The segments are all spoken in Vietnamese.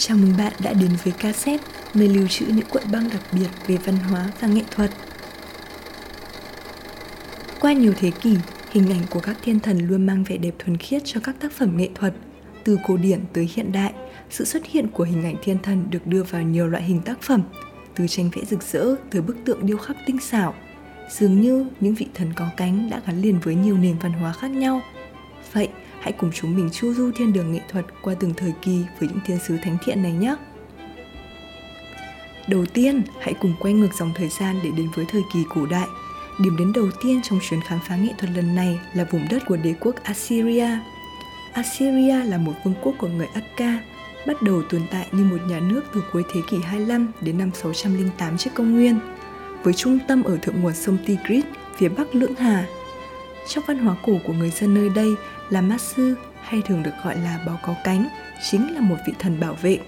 Chào mừng bạn đã đến với cassette, nơi lưu trữ những cuộn băng đặc biệt về văn hóa và nghệ thuật. Qua nhiều thế kỷ, hình ảnh của các thiên thần luôn mang vẻ đẹp thuần khiết cho các tác phẩm nghệ thuật. Từ cổ điển tới hiện đại, sự xuất hiện của hình ảnh thiên thần được đưa vào nhiều loại hình tác phẩm, từ tranh vẽ rực rỡ tới bức tượng điêu khắc tinh xảo. Dường như những vị thần có cánh đã gắn liền với nhiều nền văn hóa khác nhau. Vậy, hãy cùng chúng mình chu du thiên đường nghệ thuật qua từng thời kỳ với những thiên sứ thánh thiện này nhé. Đầu tiên, hãy cùng quay ngược dòng thời gian để đến với thời kỳ cổ đại. Điểm đến đầu tiên trong chuyến khám phá nghệ thuật lần này là vùng đất của đế quốc Assyria. Assyria là một vương quốc của người Akka, bắt đầu tồn tại như một nhà nước từ cuối thế kỷ 25 đến năm 608 trước công nguyên, với trung tâm ở thượng nguồn sông Tigris, phía bắc Lưỡng Hà. Trong văn hóa cổ của người dân nơi đây là ma sư hay thường được gọi là báo có cánh, chính là một vị thần bảo vệ.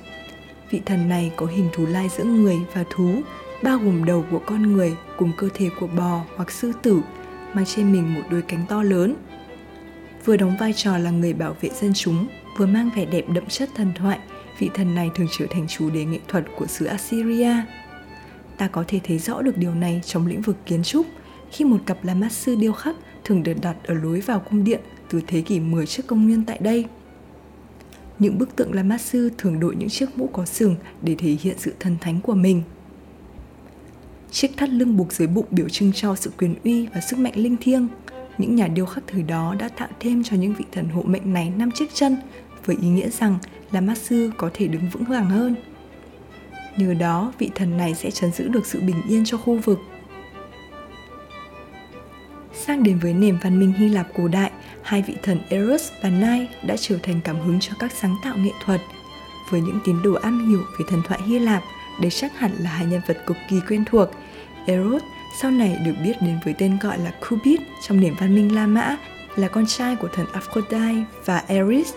Vị thần này có hình thú lai giữa người và thú, bao gồm đầu của con người cùng cơ thể của bò hoặc sư tử, mang trên mình một đôi cánh to lớn. Vừa đóng vai trò là người bảo vệ dân chúng, vừa mang vẻ đẹp đậm chất thần thoại, vị thần này thường trở thành chủ đề nghệ thuật của xứ Assyria. Ta có thể thấy rõ được điều này trong lĩnh vực kiến trúc, khi một cặp la mát sư điêu khắc thường được đặt ở lối vào cung điện từ thế kỷ 10 trước công nguyên tại đây. Những bức tượng La Mát Sư thường đội những chiếc mũ có sừng để thể hiện sự thần thánh của mình. Chiếc thắt lưng buộc dưới bụng biểu trưng cho sự quyền uy và sức mạnh linh thiêng. Những nhà điêu khắc thời đó đã tạo thêm cho những vị thần hộ mệnh này năm chiếc chân với ý nghĩa rằng La Mát Sư có thể đứng vững vàng hơn. Nhờ đó, vị thần này sẽ chấn giữ được sự bình yên cho khu vực. Sang đến với nền văn minh Hy Lạp cổ đại, hai vị thần Eros và Nai đã trở thành cảm hứng cho các sáng tạo nghệ thuật. Với những tín đồ am hiểu về thần thoại Hy Lạp, đây chắc hẳn là hai nhân vật cực kỳ quen thuộc. Eros sau này được biết đến với tên gọi là Cupid trong nền văn minh La Mã, là con trai của thần Aphrodite và Eris.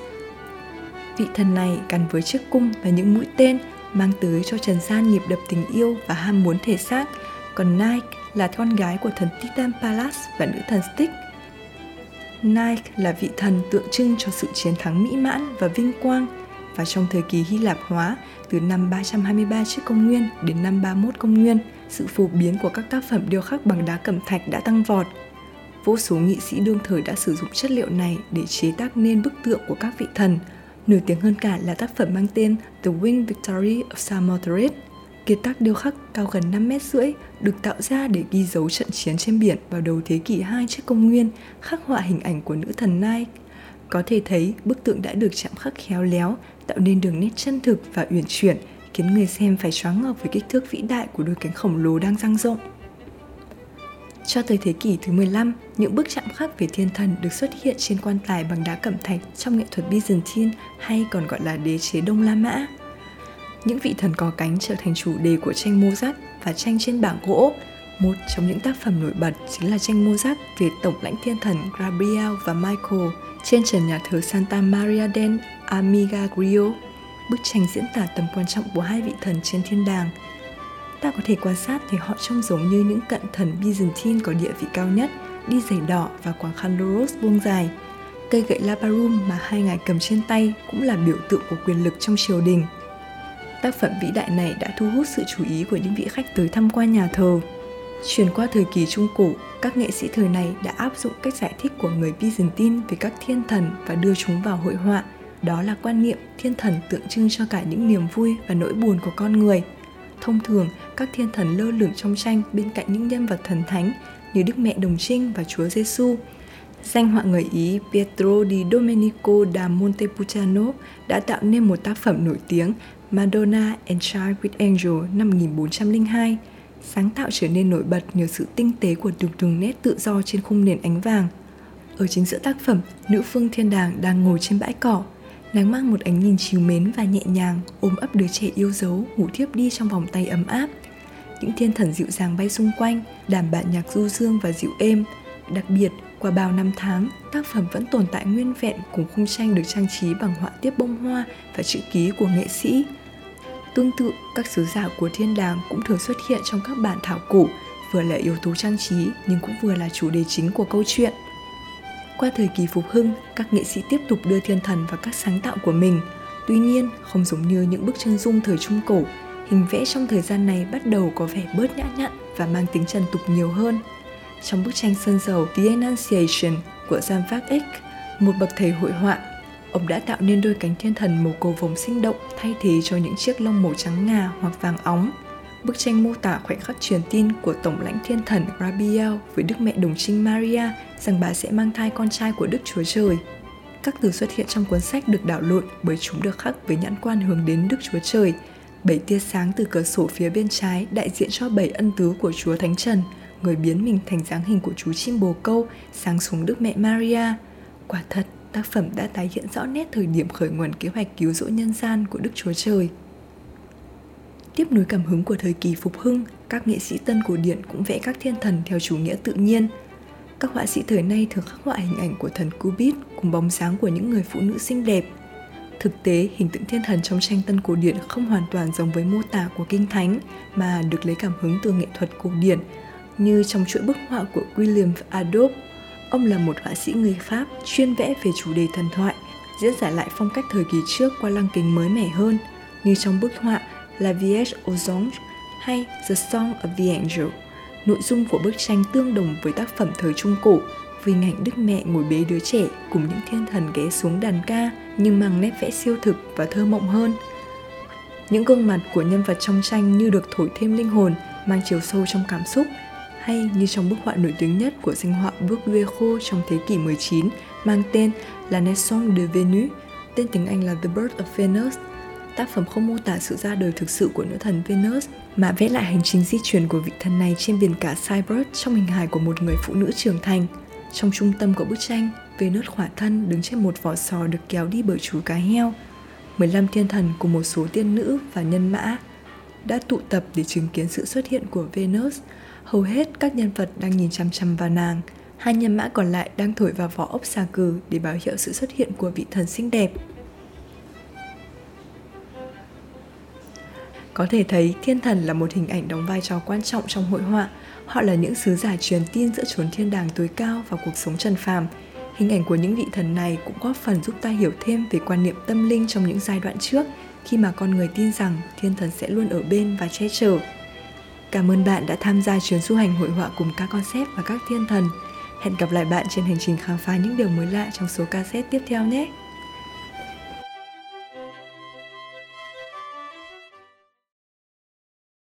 Vị thần này gắn với chiếc cung và những mũi tên mang tới cho trần gian nhịp đập tình yêu và ham muốn thể xác, còn Nike là con gái của thần Titan Pallas và nữ thần Styx Nike là vị thần tượng trưng cho sự chiến thắng mỹ mãn và vinh quang và trong thời kỳ Hy Lạp hóa từ năm 323 trước công nguyên đến năm 31 công nguyên, sự phổ biến của các tác phẩm điêu khắc bằng đá cẩm thạch đã tăng vọt. Vô số nghị sĩ đương thời đã sử dụng chất liệu này để chế tác nên bức tượng của các vị thần. Nổi tiếng hơn cả là tác phẩm mang tên The Winged Victory of Samothrace Kiệt tác điêu khắc cao gần 5 mét rưỡi được tạo ra để ghi dấu trận chiến trên biển vào đầu thế kỷ 2 trước công nguyên, khắc họa hình ảnh của nữ thần Nike. Có thể thấy bức tượng đã được chạm khắc khéo léo, tạo nên đường nét chân thực và uyển chuyển, khiến người xem phải choáng ngợp với kích thước vĩ đại của đôi cánh khổng lồ đang dang rộng. Cho tới thế kỷ thứ 15, những bức chạm khắc về thiên thần được xuất hiện trên quan tài bằng đá cẩm thạch trong nghệ thuật Byzantine hay còn gọi là đế chế Đông La Mã những vị thần có cánh trở thành chủ đề của tranh Mozart và tranh trên bảng gỗ. Một trong những tác phẩm nổi bật chính là tranh Mozart về tổng lãnh thiên thần Gabriel và Michael trên trần nhà thờ Santa Maria del Amigaglio. Bức tranh diễn tả tầm quan trọng của hai vị thần trên thiên đàng. Ta có thể quan sát thấy họ trông giống như những cận thần Byzantine có địa vị cao nhất, đi giày đỏ và quàng khăn loros buông dài. Cây gậy labarum mà hai ngài cầm trên tay cũng là biểu tượng của quyền lực trong triều đình – tác phẩm vĩ đại này đã thu hút sự chú ý của những vị khách tới tham quan nhà thờ. Chuyển qua thời kỳ Trung Cổ, các nghệ sĩ thời này đã áp dụng cách giải thích của người Byzantine về các thiên thần và đưa chúng vào hội họa. Đó là quan niệm thiên thần tượng trưng cho cả những niềm vui và nỗi buồn của con người. Thông thường, các thiên thần lơ lửng trong tranh bên cạnh những nhân vật thần thánh như Đức Mẹ Đồng Trinh và Chúa Giêsu. Danh họa người Ý Pietro di Domenico da Montepulciano đã tạo nên một tác phẩm nổi tiếng Madonna and Child with Angel năm 1402, sáng tạo trở nên nổi bật nhờ sự tinh tế của từng từng nét tự do trên khung nền ánh vàng. Ở chính giữa tác phẩm, nữ phương thiên đàng đang ngồi trên bãi cỏ, nàng mang một ánh nhìn chiều mến và nhẹ nhàng, ôm ấp đứa trẻ yêu dấu, ngủ thiếp đi trong vòng tay ấm áp. Những thiên thần dịu dàng bay xung quanh, đảm bạn nhạc du dương và dịu êm. Đặc biệt, qua bao năm tháng, tác phẩm vẫn tồn tại nguyên vẹn cùng khung tranh được trang trí bằng họa tiết bông hoa và chữ ký của nghệ sĩ. Tương tự, các sứ giả của thiên đàng cũng thường xuất hiện trong các bản thảo cổ, vừa là yếu tố trang trí nhưng cũng vừa là chủ đề chính của câu chuyện. Qua thời kỳ phục hưng, các nghệ sĩ tiếp tục đưa thiên thần vào các sáng tạo của mình. Tuy nhiên, không giống như những bức chân dung thời Trung Cổ, hình vẽ trong thời gian này bắt đầu có vẻ bớt nhã nhặn và mang tính trần tục nhiều hơn. Trong bức tranh sơn dầu The Annunciation của Jean Eck, một bậc thầy hội họa, ông đã tạo nên đôi cánh thiên thần màu cầu vồng sinh động thay thế cho những chiếc lông màu trắng ngà hoặc vàng óng. Bức tranh mô tả khoảnh khắc truyền tin của tổng lãnh thiên thần Rabiel với Đức Mẹ Đồng Trinh Maria rằng bà sẽ mang thai con trai của Đức Chúa Trời. Các từ xuất hiện trong cuốn sách được đảo lộn bởi chúng được khắc với nhãn quan hướng đến Đức Chúa Trời. Bảy tia sáng từ cửa sổ phía bên trái đại diện cho bảy ân tứ của Chúa Thánh Trần, người biến mình thành dáng hình của chú chim bồ câu sáng xuống Đức Mẹ Maria. Quả thật, tác phẩm đã tái hiện rõ nét thời điểm khởi nguồn kế hoạch cứu rỗi nhân gian của Đức Chúa Trời. Tiếp nối cảm hứng của thời kỳ phục hưng, các nghệ sĩ tân cổ điển cũng vẽ các thiên thần theo chủ nghĩa tự nhiên. Các họa sĩ thời nay thường khắc họa hình ảnh của thần Cupid cùng bóng dáng của những người phụ nữ xinh đẹp. Thực tế, hình tượng thiên thần trong tranh tân cổ điển không hoàn toàn giống với mô tả của kinh thánh mà được lấy cảm hứng từ nghệ thuật cổ điển, như trong chuỗi bức họa của William Adolph Ông là một họa sĩ người Pháp chuyên vẽ về chủ đề thần thoại, diễn giải lại phong cách thời kỳ trước qua lăng kính mới mẻ hơn, như trong bức họa La Vierge aux Anges hay The Song of the Angel. Nội dung của bức tranh tương đồng với tác phẩm thời Trung Cổ, vì hình ảnh Đức Mẹ ngồi bế đứa trẻ cùng những thiên thần ghé xuống đàn ca nhưng mang nét vẽ siêu thực và thơ mộng hơn. Những gương mặt của nhân vật trong tranh như được thổi thêm linh hồn, mang chiều sâu trong cảm xúc, hay như trong bức họa nổi tiếng nhất của danh họa Bruguiero trong thế kỷ 19 mang tên La Naissance de Venus, tên tiếng Anh là The Birth of Venus, Tác phẩm không mô tả sự ra đời thực sự của nữ thần Venus mà vẽ lại hành trình di chuyển của vị thần này trên biển cả Cyprus trong hình hài của một người phụ nữ trưởng thành. Trong trung tâm của bức tranh, Venus khỏa thân đứng trên một vỏ sò được kéo đi bởi chú cá heo. 15 thiên thần cùng một số tiên nữ và nhân mã đã tụ tập để chứng kiến sự xuất hiện của Venus. Hầu hết các nhân vật đang nhìn chăm chăm vào nàng. Hai nhân mã còn lại đang thổi vào vỏ ốc xà cừ để báo hiệu sự xuất hiện của vị thần xinh đẹp. Có thể thấy, thiên thần là một hình ảnh đóng vai trò quan trọng trong hội họa. Họ là những sứ giả truyền tin giữa chốn thiên đàng tối cao và cuộc sống trần phàm. Hình ảnh của những vị thần này cũng góp phần giúp ta hiểu thêm về quan niệm tâm linh trong những giai đoạn trước khi mà con người tin rằng thiên thần sẽ luôn ở bên và che chở. Cảm ơn bạn đã tham gia chuyến du hành hội họa cùng các concept và các thiên thần. Hẹn gặp lại bạn trên hành trình khám phá những điều mới lạ trong số cassette tiếp theo nhé!